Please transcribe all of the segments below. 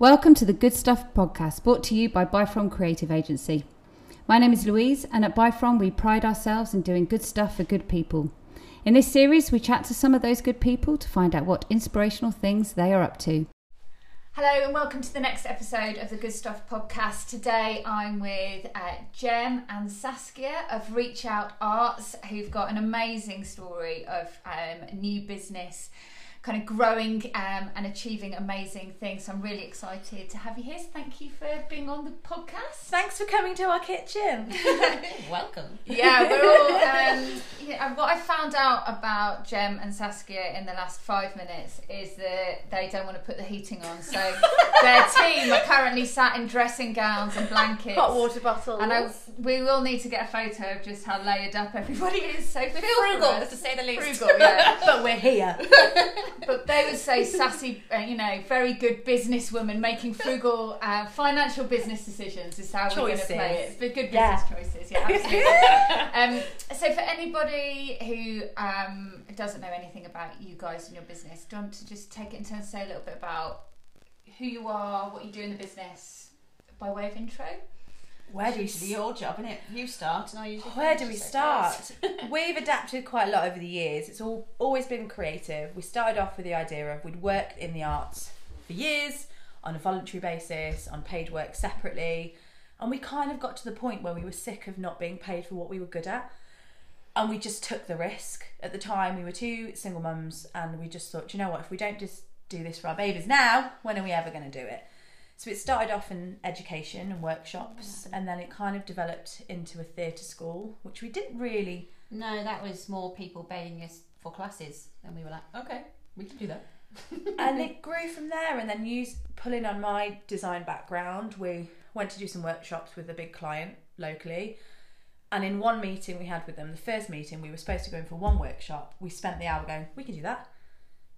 Welcome to the Good Stuff podcast, brought to you by Buy From Creative Agency. My name is Louise, and at Buy From, we pride ourselves in doing good stuff for good people. In this series, we chat to some of those good people to find out what inspirational things they are up to. Hello and welcome to the next episode of the Good Stuff podcast. Today I'm with uh, Jem and Saskia of Reach Out Arts, who've got an amazing story of um, new business kind of growing um, and achieving amazing things. So I'm really excited to have you here. So thank you for being on the podcast. Thanks for coming to our kitchen. Welcome. Yeah, we're all. Um, yeah, what I found out about Jem and Saskia in the last five minutes is that they don't want to put the heating on. So their team are currently sat in dressing gowns and blankets. Hot water bottles. And I, we will need to get a photo of just how layered up everybody is. So feel for Frugal, to say the least. Frugal, yeah. but we're here. But they would say sassy, uh, you know, very good businesswoman making frugal uh, financial business decisions is how we're going to play it. But good business Yeah. choices, yeah, absolutely. um, so for anybody who um, doesn't know anything about you guys and your business, do you want to just take it in turn to say a little bit about who you are, what you do in the business, by way of intro? Where do we It's your job, isn't it? You start and I usually Where do finish, we start? We've adapted quite a lot over the years. It's all always been creative. We started off with the idea of we'd worked in the arts for years on a voluntary basis, on paid work separately, and we kind of got to the point where we were sick of not being paid for what we were good at. And we just took the risk. At the time, we were two single mums, and we just thought, you know what, if we don't just do this for our babies now, when are we ever going to do it? So it started off in education and workshops, and then it kind of developed into a theatre school, which we didn't really. No, that was more people paying us for classes, and we were like, okay, we can do that. and it grew from there. And then use pulling on my design background, we went to do some workshops with a big client locally. And in one meeting we had with them, the first meeting, we were supposed to go in for one workshop. We spent the hour going, we can do that.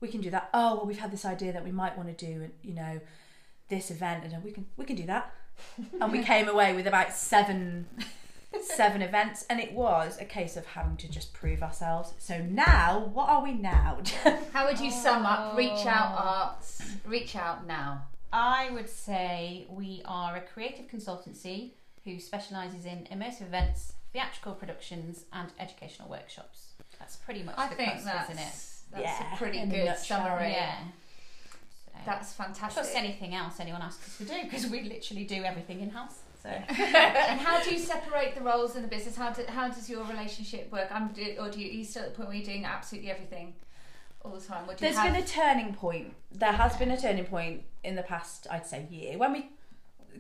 We can do that. Oh, well, we've had this idea that we might want to do, you know, this event, and we can we can do that. and we came away with about seven seven events, and it was a case of having to just prove ourselves. So now, what are we now? How would you sum up Reach Out Oh. Arts? Reach Out now. I would say we are a creative consultancy who specialises in immersive events, theatrical productions, and educational workshops. That's pretty much I the think crux, that's, isn't it? that's Yeah, a pretty good summary. Yeah. That's fantastic. plus anything else anyone asks us to do because we literally do everything in house. So and how do you separate the roles in the business? How, do, how does your relationship work? I'm, do- or do you, are you still at the point where you're doing absolutely everything all the time? Or do you There's have, been a turning point. There has been a turning point in the past, I'd say, year when we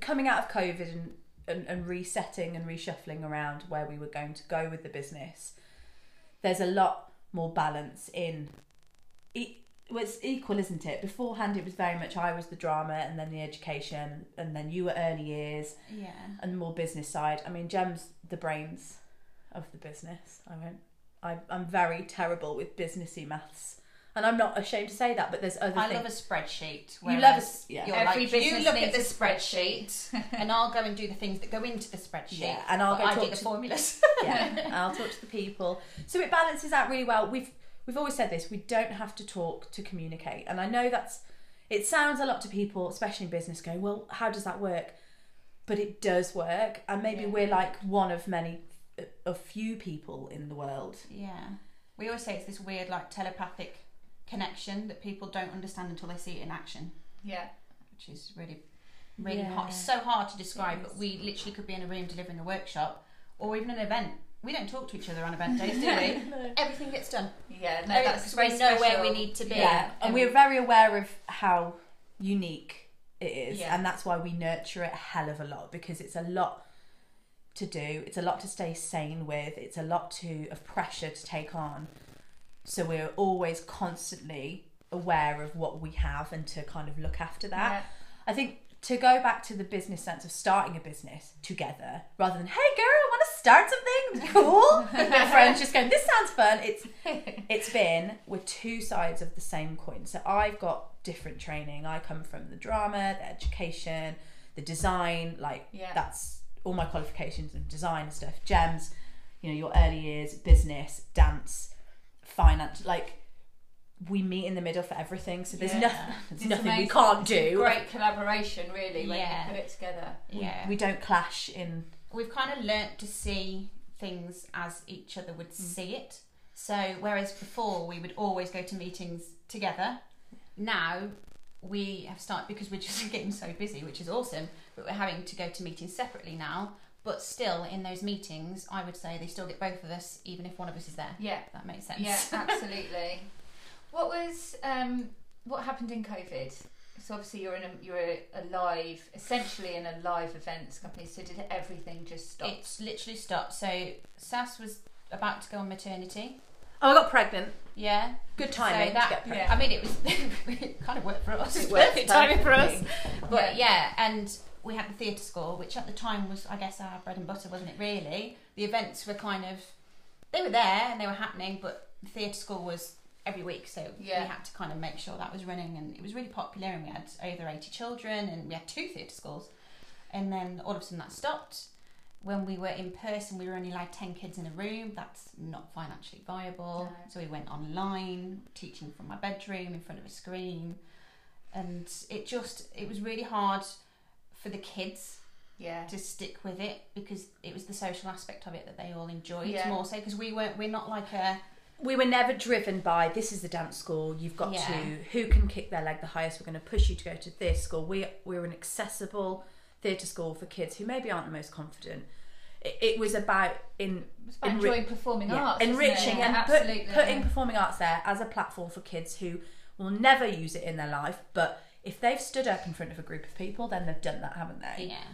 coming out of COVID and, and, and resetting and reshuffling around where we were going to go with the business. There's a lot more balance in. It was equal, isn't it? Beforehand, it was very much I was the drama, and then the education, and then you were early years, yeah. and more business side. I mean, Jem's the brains of the business. I won't. I, I'm very terrible with businessy maths, and I'm not ashamed to say that. But there's other things. I things. love a spreadsheet. You love a yeah. You're Every like, business you look at the spreadsheet, and I'll go and do the things that go into the spreadsheet. Yeah, and I'll but go I talk do the to- formulas. yeah, I'll talk to the people. So it balances out really well. We've we've always said this. We don't have to talk to communicate, and I know that's. It sounds a lot to people, especially in business, go, well, how does that work? But it does work, and maybe Yeah. we're like one of many, a few people in the world. yeah, we always say it's this weird like telepathic connection that people don't understand until they see it in action, yeah. which is really, really Yeah. hard. It's so hard to describe, but we literally could be in a room delivering a workshop or even an event. We don't talk to each other on event days, do we? Everything gets done. Yeah, no, that's because very we know where we need to be. Yeah, and Um, we're very aware of how unique it is, Yeah. and that's why we nurture it a hell of a lot because it's a lot to do. It's a lot to stay sane with. It's a lot to of pressure to take on. So we're always constantly aware of what we have and to kind of look after that. Yeah. I think to go back to the business sense of starting a business together rather than hey girl I want to start something cool your friends just going this sounds fun it's it's been we're two sides of the same coin so i've got different training i come from the drama the education the design like Yeah. that's all my qualifications and design and stuff gems you know your early years business dance finance like we meet in the middle for everything. So there's Yeah. nothing, there's It's nothing we can't do. Great collaboration, really, when Yeah. you put it together. Yeah. We don't clash in. We've kind of learnt to see things as each other would see it. So whereas before we would always go to meetings together, now we have started because we're just getting so busy, which is awesome. But we're having to go to meetings separately now. But still, in those meetings, I would say they still get both of us, even if one of us is there. Yeah, that makes sense. yeah, absolutely. what was um, what happened in COVID? So obviously you're in a you're a, a live, essentially in a live events company. So did everything just stop? It's literally stopped. So Sass was about to go on maternity. Oh, I got pregnant. Yeah. Good timing So that- to get pregnant. yeah. I mean, it was it kind of worked for us. It It's worked perfect timing for us. perfectly. But yeah, and we had the theatre school, which at the time was, I guess, our bread and butter, wasn't it? Really, the events were kind of they were there and they were happening, but the theatre school was every week, so Yeah. we had to kind of make sure that was running, and it was really popular, and we had over eighty children, and we had two theatre schools, and then all of a sudden that stopped. When we were in person, we were only allowed 10 kids in a room. That's not financially viable. No. So we went online, teaching from my bedroom in front of a screen. And it just, it was really hard for the kids yeah, to stick with it because it was the social aspect of it that they all enjoyed Yeah. more so because we weren't, we're not like a, we were never driven by this is the dance school you've got Yeah. to who can kick their leg the highest? We're going to push you to go to this school. We we're an accessible theatre school for kids who maybe aren't the most confident. It, it was about in was about enri- enjoying performing yeah, arts, enriching Yeah, and put- putting performing arts there as a platform for kids who will never use it in their life but if they've stood up in front of a group of people then they've done that haven't they? Yeah.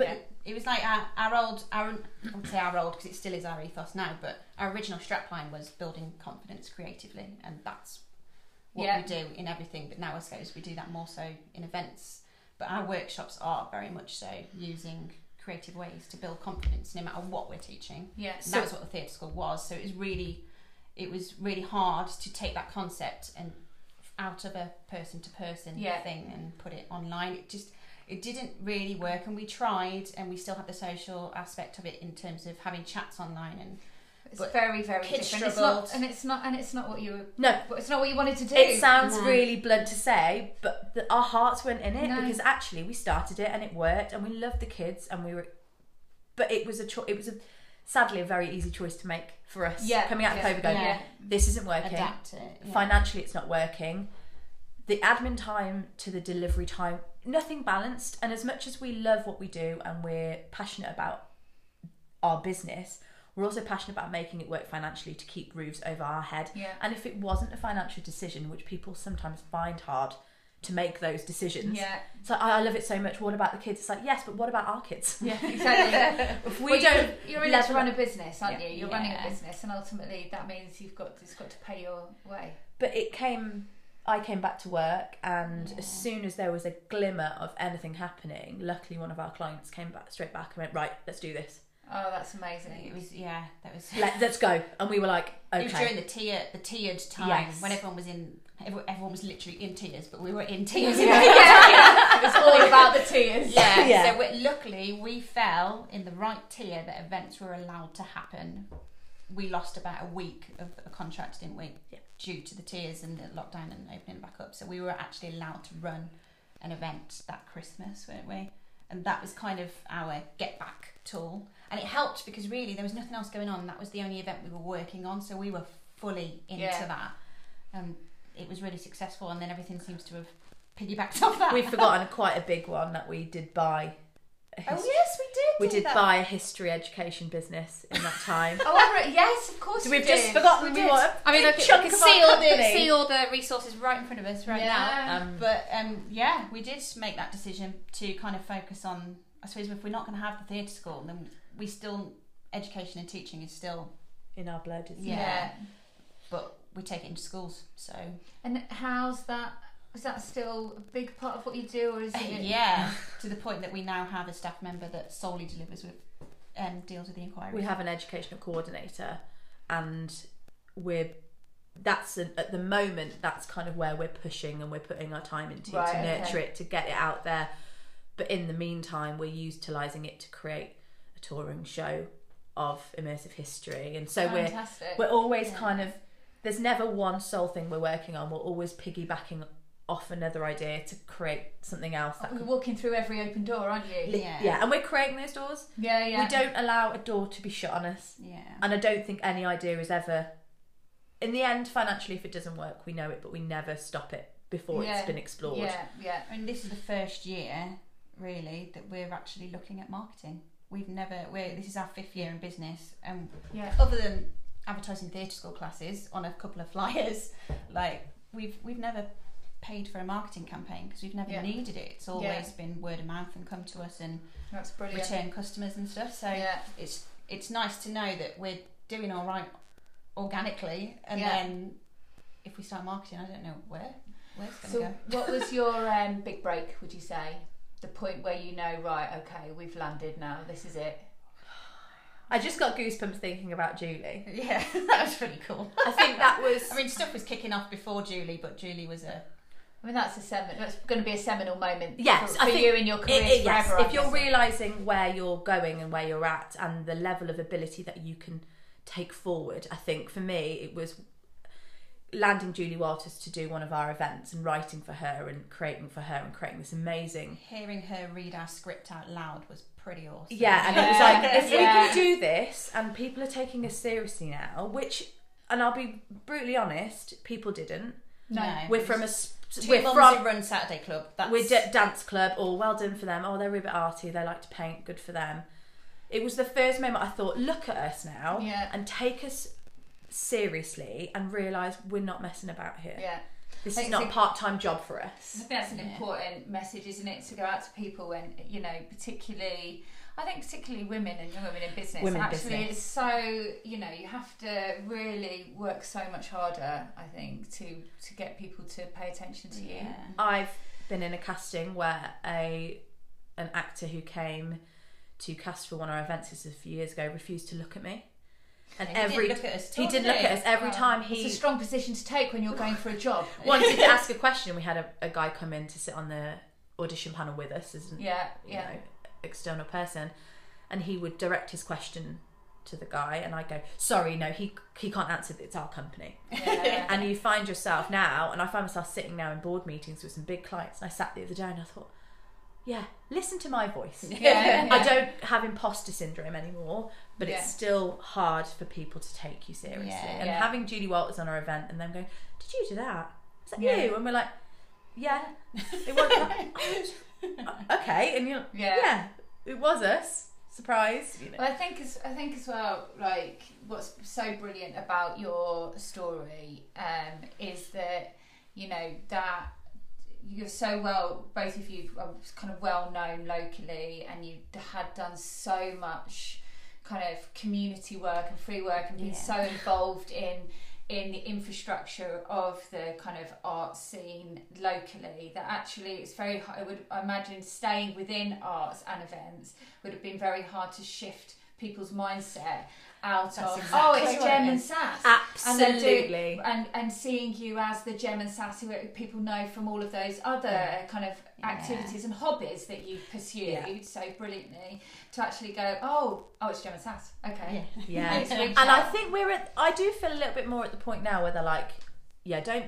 But Yeah. it was like our, our old, our, I would say our old because it still is our ethos now, but our original strapline was building confidence creatively, and that's what Yeah. we do in everything. But now I suppose we do that more so in events. But our workshops are very much so using creative ways to build confidence, no matter what we're teaching. yeah, And that was what the theatre school was. So it was really, it was really hard to take that concept and out of a person to person Yeah. thing and put it online. It just it didn't really work, and we tried, and we still had the social aspect of it in terms of having chats online and it's but very very kids different. It's not, and it's not, and it's not what you. no But it's not what you wanted to do. It sounds No. really blunt to say, but the, our hearts went in it No. because actually we started it and it worked, and we loved the kids, and we were. But it was a cho- it was a sadly a very easy choice to make for us. Yeah, coming out yeah, of COVID, going, yeah. this isn't working. adapt it. yeah. Financially, it's not working. The admin time to the delivery time, nothing balanced. And as much as we love what we do and we're passionate about our business, we're also passionate about making it work financially to keep roofs over our head. Yeah. And if it wasn't a financial decision, which people sometimes find hard to make those decisions, Yeah, so I, I love it so much. What about the kids? It's like yes, but what about our kids? yeah, exactly. If we Well, don't, you're, in to run a business, aren't Yeah. you? You're running a business, and ultimately that means you've got it's got to pay your way. but it came. I came back to work, and Yeah. as soon as there was a glimmer of anything happening, luckily one of our clients came back straight back and went, right, let's do this. Oh, that's amazing! It was yeah, that was. Let, let's go. And we were like, It was during the tier, the tiered time Yes. when everyone was in, everyone, everyone was literally in tears, but we were in tears. yeah, yeah. It's all about the tears. Yeah. Yeah. So we, luckily we fell in the right tier that events were allowed to happen. We lost about a week of a contract, didn't we? Yeah. Due to the tears and the lockdown and opening back up, so we were actually allowed to run an event that Christmas, weren't we? And that was kind of our get back tool, and it helped because really there was nothing else going on. That was the only event we were working on, so we were fully into Yeah. that, and it was really successful. And then everything seems to have piggybacked off that. We've forgotten quite a big one that we did buy. Oh yes, we did. we do did that. buy a history education business in that time. Oh, I re- yes, of course. so we we've just did. forgotten We we did. want. I mean, I big can, chunk I can of our see all the company. see all the resources right in front of us right Yeah. now. Um, But um, yeah, we did make that decision to kind of focus on. I suppose if we're not going to have the theatre school, then we still education and teaching is still, in our blood. It's Yeah. yeah. but we take it into schools. So And how's that? Is that still a big part of what you do, or is it? yeah, to the point that we now have a staff member that solely delivers with um, deals with the inquiry. we have an educational coordinator and we're that's a, at the moment that's kind of where we're pushing and we're putting our time into Right, to okay. nurture it to get it out there but in the meantime we're utilizing it to create a touring show of immersive history and so we're we're always Yeah. kind of there's never one sole thing we're working on. We're always piggybacking off another idea to create something else. That oh, You're could, walking through every open door, aren't you? Yeah. yeah, and we're creating those doors. Yeah, yeah. We don't allow a door to be shut on us, Yeah. and I don't think any idea is ever. In the end, financially, if it doesn't work, we know it, but we never stop it before Yeah. it's been explored. Yeah, yeah. And this is the first year, really, that we're actually looking at marketing. We've never. We're this is our fifth year in business, and Yeah. other than advertising theatre school classes on a couple of flyers, like we've we've never paid for a marketing campaign because we've never Yeah. needed it. It's always been word of mouth and come to us and That's brilliant. return customers and stuff. So Yeah. it's it's nice to know that we're doing all right organically, and Yeah. then if we start marketing, I don't know where where's it's going to So, what was your um, big break? Would you say the point where you know, right? Okay, we've landed now. This is it. I just got goosebumps thinking about Julie. Yeah, that was really cool. I think that was. I mean, stuff was kicking off before Julie, but Julie was a I mean, that's a semin. That's going to be a seminal moment. Yes, for, for I think you in your career It- it- yes, forever. if I'm you're realizing where you're going and where you're at and the level of ability that you can take forward, I think for me it was landing Julie Walters to do one of our events and writing for her and creating for her and creating this amazing. hearing her read our script out loud was pretty awesome. Yeah, and it was like if we can do this and people are taking us seriously now, which and I'll be brutally honest, people didn't. no, No. We're from a s- Two we're mums from who run Saturday Club. That's We're d- dance club. Oh, well done for them. Oh, they're a bit arty. They like to paint. Good for them. It was the first moment I thought, look at us now, Yeah. and take us seriously, and realise we're not messing about here. yeah. This is not a part-time job for I us. think that's an Yeah. important message, isn't it, to go out to people and you know, particularly. I think particularly women and young women in business. Women actually, business. it's so you know you have to really work so much harder. I think to to get people to pay attention to you. I've been in a casting where a an actor who came to cast for one of our events a few years ago refused to look at me, and He every didn't look at us. he didn't look at us every Wow. time It's a strong position to take when you're going for a job. wanted to ask a question. We had a, a guy come in to sit on the audition panel with us isn't Yeah, you yeah. know external person, and he would direct his question to the guy, and I go, "Sorry, no, he he can't answer. It's our company." yeah. And you find yourself now, and I find myself sitting now in board meetings with some big clients, and I sat the other day and I thought, "Yeah, listen to my voice." Yeah. I don't have imposter syndrome anymore, but Yeah. it's still hard for people to take you seriously. Yeah. and Yeah. having Julie Walters on our event and them going, "Did you do that? Is that Yeah. you?" And we're like, "Yeah, it was." okay, and you're Yeah. yeah. it was us. Surprise, you know. Well, I think as I think as well, like what's so brilliant about your story um, is that you know that you're so well. Both of you are kind of well known locally, and you had done so much kind of community work and free work, and been Yeah. so involved in in the infrastructure of the kind of art scene locally that actually it's very hard, I would imagine staying within arts and events would have been very hard to shift people's mindset out That's of exactly oh it's Gem it and. Sass Absolutely. and, and and seeing you as the Gem and Sass who people know from all of those other kind of Yeah. activities and hobbies that you've pursued Yeah. so brilliantly to actually go oh oh it's Gem and Sass okay Yeah, Let's and I think we're at. I do feel a little bit more at the point now where they're like, yeah, don't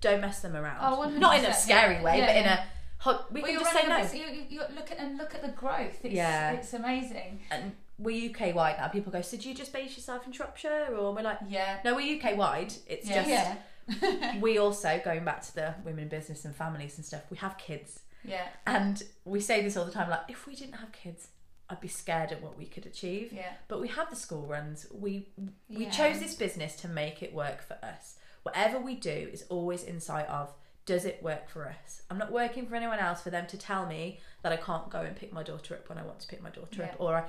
don't mess them around. Oh, Not in a scary yeah. way, Yeah, but in a hot. We well, can just say no. you, you, you look at and look at the growth. It's, Yeah. it's amazing. And we're UK wide now. People go, so do you just base yourself in Shropshire, or we're like, Yeah, no, we're UK wide. It's Yeah. just Yeah. we also going back to the women in business and families and stuff. We have kids, yeah, and we say this all the time. Like, if we didn't have kids, I'd be scared at what we could achieve. yeah, But we have the school runs. We we Yeah. chose this business to make it work for us. Whatever we do is always in sight of does it work for us? I'm not working for anyone else for them to tell me that I can't go and pick my daughter up when I want to pick my daughter Yeah. up or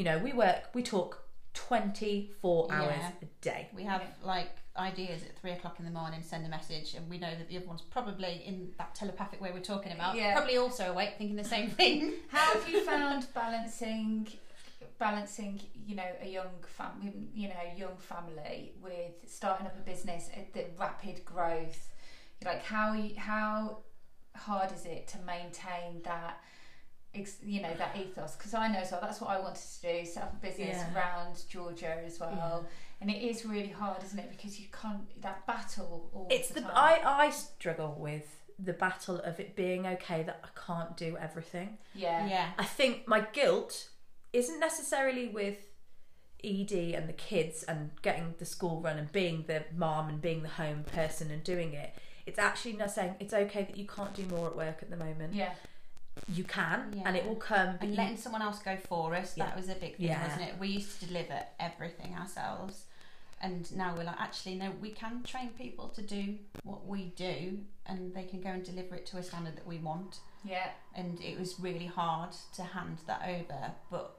you know, we work we talk 24 hours Yeah. a day. We have like ideas at three o'clock in the morning, send a message, and we know that the other one's probably in that telepathic way we're talking about. Yeah. Probably also awake, thinking the same thing. How have you found balancing, balancing, you know, a young family, you know, young family with starting up a business at the rapid growth? Like how how hard is it to maintain that ex- you know that ethos because I know so that's what I wanted to do set up a business Yeah. around Georgia as well and it is really hard isn't it because you can't that battle all it's the, the time. I, I struggle with the battle of it being okay that I can't do everything. yeah Yeah. I think my guilt isn't necessarily with ED and the kids and getting the school run and being the mom and being the home person and doing it. It's actually not saying it's okay that you can't do more at work at the moment. yeah You can, Yeah. and it will come. But And you, letting someone else go for us, Yeah. that was a big thing, Yeah. wasn't it? We used to deliver everything ourselves. And now we're like, actually, no, we can train people to do what we do and they can go and deliver it to a standard that we want. yeah And it was really hard to hand that over. But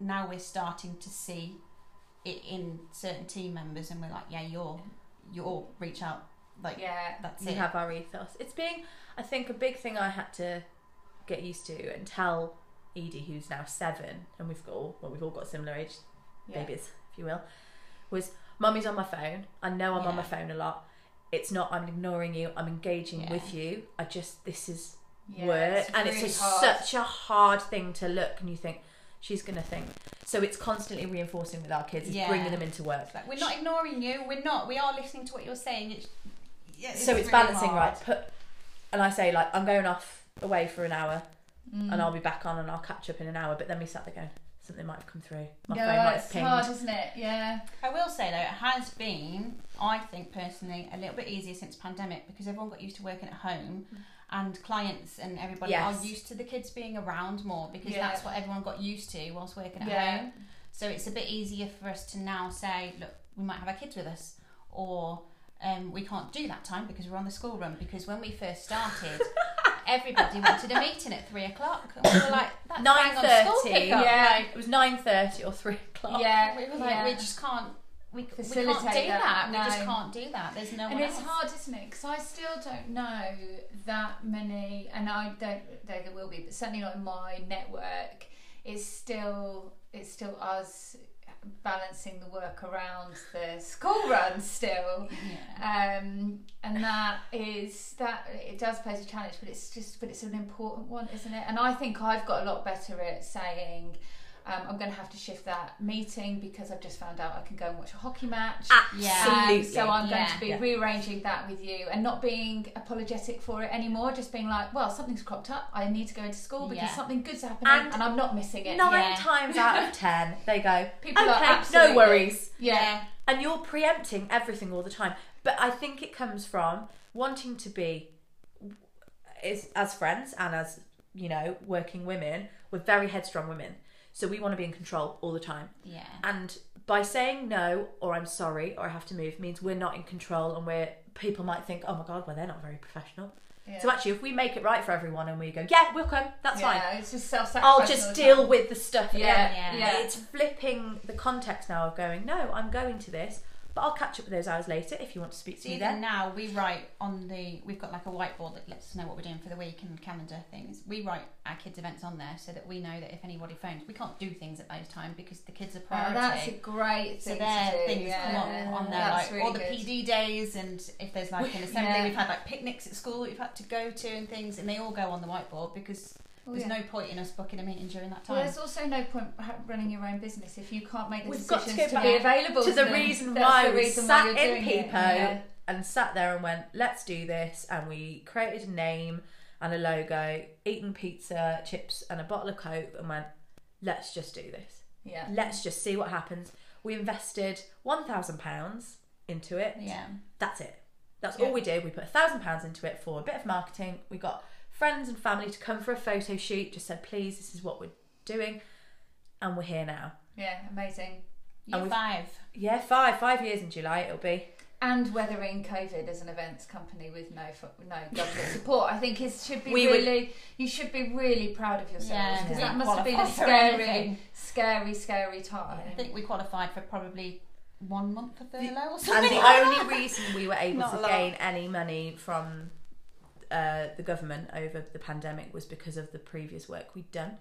now we're starting to see it in certain team members and we're like, yeah, you're, you're reach out. Like, yeah that's you it. have our ethos. It's being, I think, a big thing I had to get used to and tell Edie, who's now seven, and we've got all, well, we've all got similar age yeah babies, if you will, was mummy's on my phone. I know I'm on my phone a lot. It's not I'm ignoring you. I'm engaging Yeah. with you. I just this is yeah, work, and really it's just such a hard thing to look and you think she's gonna think. So it's constantly reinforcing with our kids, it's Yeah. bringing them into work. Like, we're not ignoring you. We're not. We are listening to what you're saying. It's, yeah, so it's really balancing hard. right. Put and I say like I'm going off away for an hour Mm. and I'll be back on and I'll catch up in an hour. But then we sat there going something might have come through. My no, phone might have it's pinged. hard, isn't it? Yeah. I will say though, it has been, I think personally, a little bit easier since pandemic because everyone got used to working at home, and clients and everybody Yes. are used to the kids being around more because Yeah. that's what everyone got used to whilst working at Yeah. home. So it's a bit easier for us to now say, look, we might have our kids with us, or um, we can't do that time because we're on the school run. Because when we first started, everybody wanted a meeting at three o'clock, and we were like, that's Nine bang on school thirty. pickup. Yeah. It was nine thirty or three o'clock. Yeah. We were like, yeah. we just can't. We, we can't do Facilitate that. that, We just no. can't do that. There's no and one it's else. hard, isn't it? Because I still don't know that many, and I don't. There, there will be, but certainly not in my network. It's still, it's still us balancing the work around the school run still. Yeah. Um, and that is that it does pose a challenge, but it's just but it's an important one, isn't it? And I think I've got a lot better at saying. Um, I'm going to have to shift that meeting because I've just found out I can go and watch a hockey match. Absolutely. Um, so I'm going to be Yeah. rearranging that with you and not being apologetic for it anymore. Just being like, well, something's cropped up. I need to go into school because Yeah. something good's happening and, And I'm not missing it. Nine Yeah. times out of ten, they go, People okay, absolutely- no worries. Yeah. And you're preempting everything all the time. But I think it comes from wanting to be, as friends and as you know, working women. We're very headstrong women, so we want to be in control all the time. Yeah. And by saying no or I'm sorry or I have to move means we're not in control, and we're people might think, oh my god, well they're not very professional. yeah. So actually, if we make it right for everyone and we go, yeah, we'll come, that's fine. It's just self-sacrifice. I'll just deal time. with the stuff. Yeah, Yeah. yeah. It's flipping the context now of going, no, I'm going to this, but I'll catch up with those hours later if you want to speak to So me then. now we write on the we've got like a whiteboard that lets us know what we're doing for the week and calendar things. We write our kids' events on there so that we know that if anybody phones, we can't do things at those times because the kids are priority. Oh, that's a great so thing there to do. things yeah. come up on there That's like really all the good. PD days and if there's like an assembly Yeah. we've had like picnics at school that we've had to go to and things and they all go on the whiteboard because Oh, there's yeah. no point in us booking a meeting during that Well, time. there's also no point running your own business if you can't make the We've got to decisions to, be available to the them. reason That's why the we reason why sat you're in doing it. Yeah. and sat there and went, let's do this. And we created a name and a logo, eaten pizza, chips, and a bottle of Coke, and went, let's just do this. Yeah. Let's just see what happens. We invested £1,000 into it. yeah. That's it. That's Yeah. all we did. We put a thousand pounds into it for a bit of marketing. We got friends and family to come for a photo shoot. Just said, please, this is what we're doing, and we're here now. Yeah, amazing. Year we've- five. Yeah, five five years in July it'll be. And weathering COVID as an events company with no fo- no government support, I think is should be We would- really. You should be really proud of yourselves Yeah, because yeah. that must have been a scary, scary, scary time. I think we qualified for probably one month of furlough or And the only reason we were able Not to gain any money from uh, the government over the pandemic was because of the previous work we'd done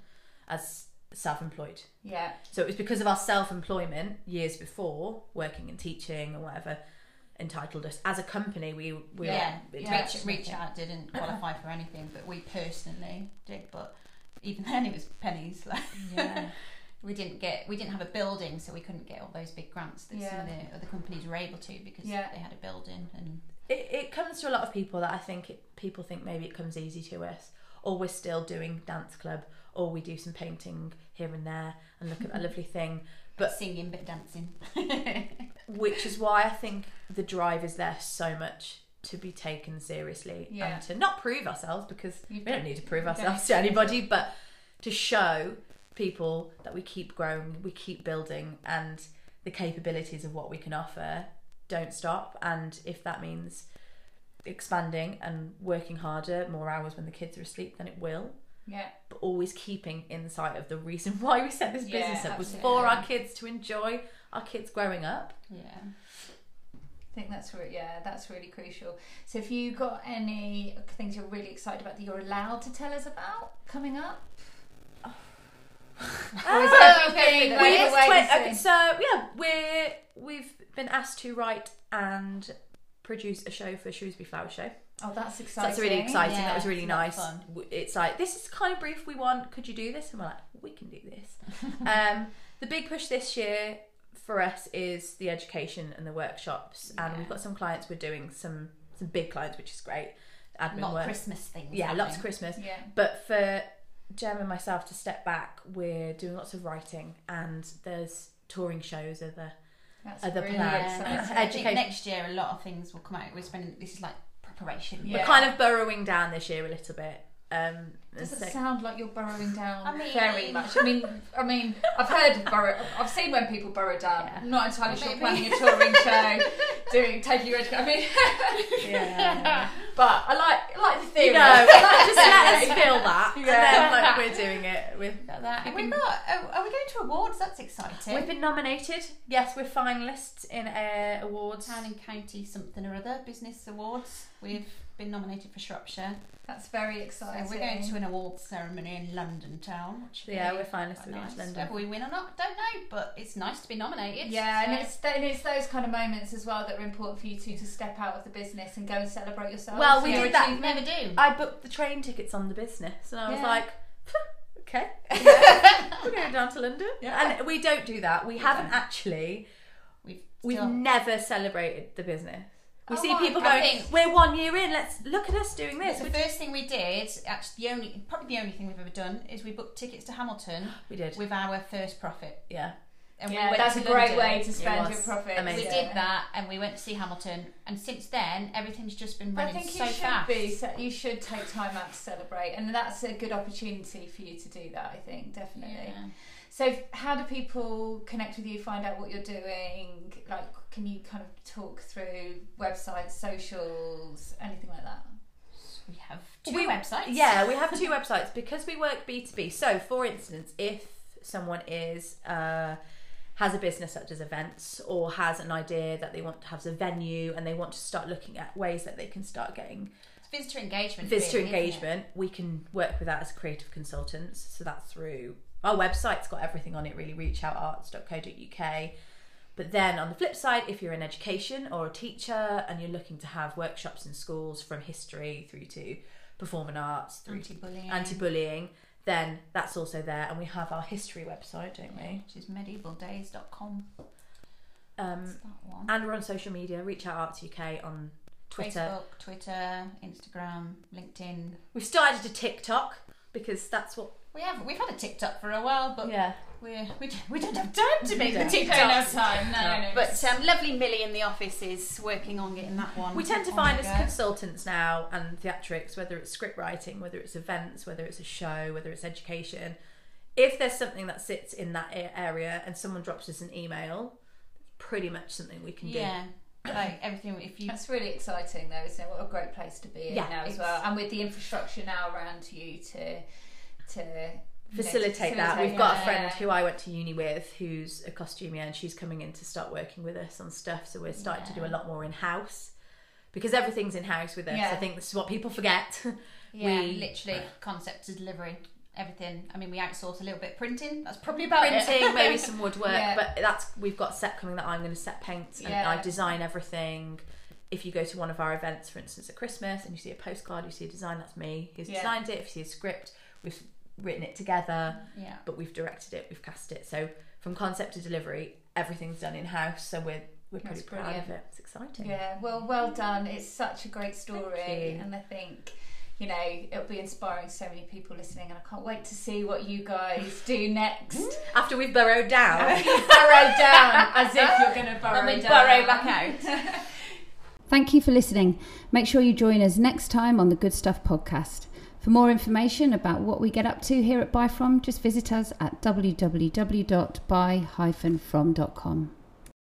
as self-employed. Yeah, So it was because of our self-employment years before, working and teaching or whatever, entitled us as a company. We we yeah, yeah. reach, reach out didn't qualify for anything, but we personally did. But even then it was pennies. Like Yeah. we didn't get we didn't have a building, so we couldn't get all those big grants that some of the other companies were able to because Yeah. they had a building and it, it comes to a lot of people that I think it, people think maybe it comes easy to us, or we're still doing dance club, or we do some painting here and there and look at that lovely thing. But- singing but dancing. Which is why I think the drive is there so much to be taken seriously Yeah. and to not prove ourselves because we don't need to prove ourselves to. anybody, but to show people that we keep growing, we keep building, and the capabilities of what we can offer don't stop. And if that means expanding and working harder, more hours when the kids are asleep, then it will. Yeah. But always keeping in sight of the reason why we set this Yeah, business up was for our kids to enjoy our kids growing up. Yeah. I think that's re- yeah, that's really crucial. So, if you got any things you're really excited about that you're allowed to tell us about coming up? Is everything We've wait, wait twen- and okay, so yeah, we're we've been asked to write and produce a show for Shrewsbury Flower Show. Oh, that's So exciting. that's really exciting. that was really it's a lot of nice. fun. It's like this is the kind of brief we want. Could you do this? And we're like, we can do this. um, the big push this year for us is the education and the workshops, and Yeah. we've got some clients. We're doing some some big clients, which is great. Admin A lot work. Christmas things. yeah, lots of. Christmas. Yeah. But for Jem and myself to step back, we're doing lots of writing, and there's touring shows are the That's Other really plans. exciting. I think next year a lot of things will come out. We're spending this is like preparation. Yeah. we're kind of burrowing down this year a little bit. Um, Does it so- sound like you're burrowing down I mean- very much? I mean, I mean, I've heard of burrow. I've seen when people burrow down. Yeah. I'm not entirely sure Maybe. planning a touring show, doing taking your education. I mean, yeah. but I like I like the theory. you know, just let us feel that, and Yeah. then like we're doing it. With that. And We've we've been- got. Oh, are we going to awards? That's exciting. we've been nominated. Yes, we're finalists in uh, awards. Town and County something or other business awards. We've been nominated for Shropshire. That's very So exciting. we're going to an awards ceremony in London town. Which Yeah, we're finalists. quite We're going nice. to London. Whether we win or not, don't know. But it's nice to be nominated. Yeah, and it's th- and it's those kind of moments as well that are important for you two to step out of the business and go and celebrate yourself. Well, we your did that. achievement. never do. I booked the train tickets on the business, and I was Yeah. like, okay, we're going down to London. Yeah. And we don't do that. We haven't actually. We've We've never celebrated the business. We Oh see my- people going, "We're one year in. Let's look at us doing this." the Which first thing we did, actually, the only probably the only thing we've ever done is we booked tickets to Hamilton we did. with our first profit. Yeah. And Yeah, we went that's to a great London. way to spend your profit. amazing. We did that, and we went to see Hamilton, and since then everything's just been running I think so you should fast. be. So you should take time out to celebrate, and that's a good opportunity for you to do that. I think definitely. Yeah. So, how do people connect with you? Find out what you're doing. Like, can you kind of talk through websites, socials, anything like that? We have two We- websites. Yeah, we have two websites because we work B two B. So, for instance, if someone is uh, has a business that does events or has an idea that they want to have a venue and they want to start looking at ways that they can start getting visitor engagement. visitor really, engagement, we can work with that as creative consultants. So that's through our website's got everything on it really, reachoutarts.co.uk. But then on the flip side, if you're in education or a teacher and you're looking to have workshops in schools from history through to performing arts through Anti-bullying. to anti-bullying, then that's also there. And we have our history website, don't we? Which is medievaldays.com. Um, and we're on social media, Reach Out Arts UK on Twitter. Facebook, Twitter, Instagram, LinkedIn. We've started a TikTok because that's what. We have we've had a TikTok for a while, but yeah. we're, we don't- we don't have time to make the don't. TikTok. Don't have time. No, no. But um, lovely Millie in the office is working on getting that one. We tend to on find the as go. consultants now and theatrics, whether it's script writing, whether it's events, whether it's a show, whether it's education. If there's something that sits in that a- area and someone drops us an email, pretty much something we can do. Yeah, like everything. If you That's really exciting, though, isn't it? What a great place to be in Yeah, now as well, and with the infrastructure now around you to to you know. Facilitate that. facilitate We've got a friend who I went to uni with who's a costumier and she's coming in to start working with us on stuff. So we're starting to do a lot more in house because everything's in house with us. Yeah. I think this is what people forget. yeah, we- literally concept to delivery, everything. I mean, we outsource a little bit printing. That's probably about printing, it. maybe some woodwork, Yeah. but that's we've got set coming that I'm going to set paint and Yeah. I design everything. If you go to one of our events, for instance, at Christmas, and you see a postcard, you see a design, that's me who's Yeah. designed it. If you see a script, we've written it together, Yeah. but we've directed it, we've cast it. So from concept to delivery, everything's done in house. So we're we're pretty That's proud brilliant. of it. It's exciting. Yeah, well, well done. It's such a great story, and I think you know it'll be inspiring so many people listening, and I can't wait to see what you guys do next. After we've burrowed down. burrowed down as if you're going to burrow And we down. burrow back out. Thank you for listening. Make sure you join us next time on the Good Stuff podcast. For more information about what we get up to here at Buy From, just visit us at www.buy-from.com.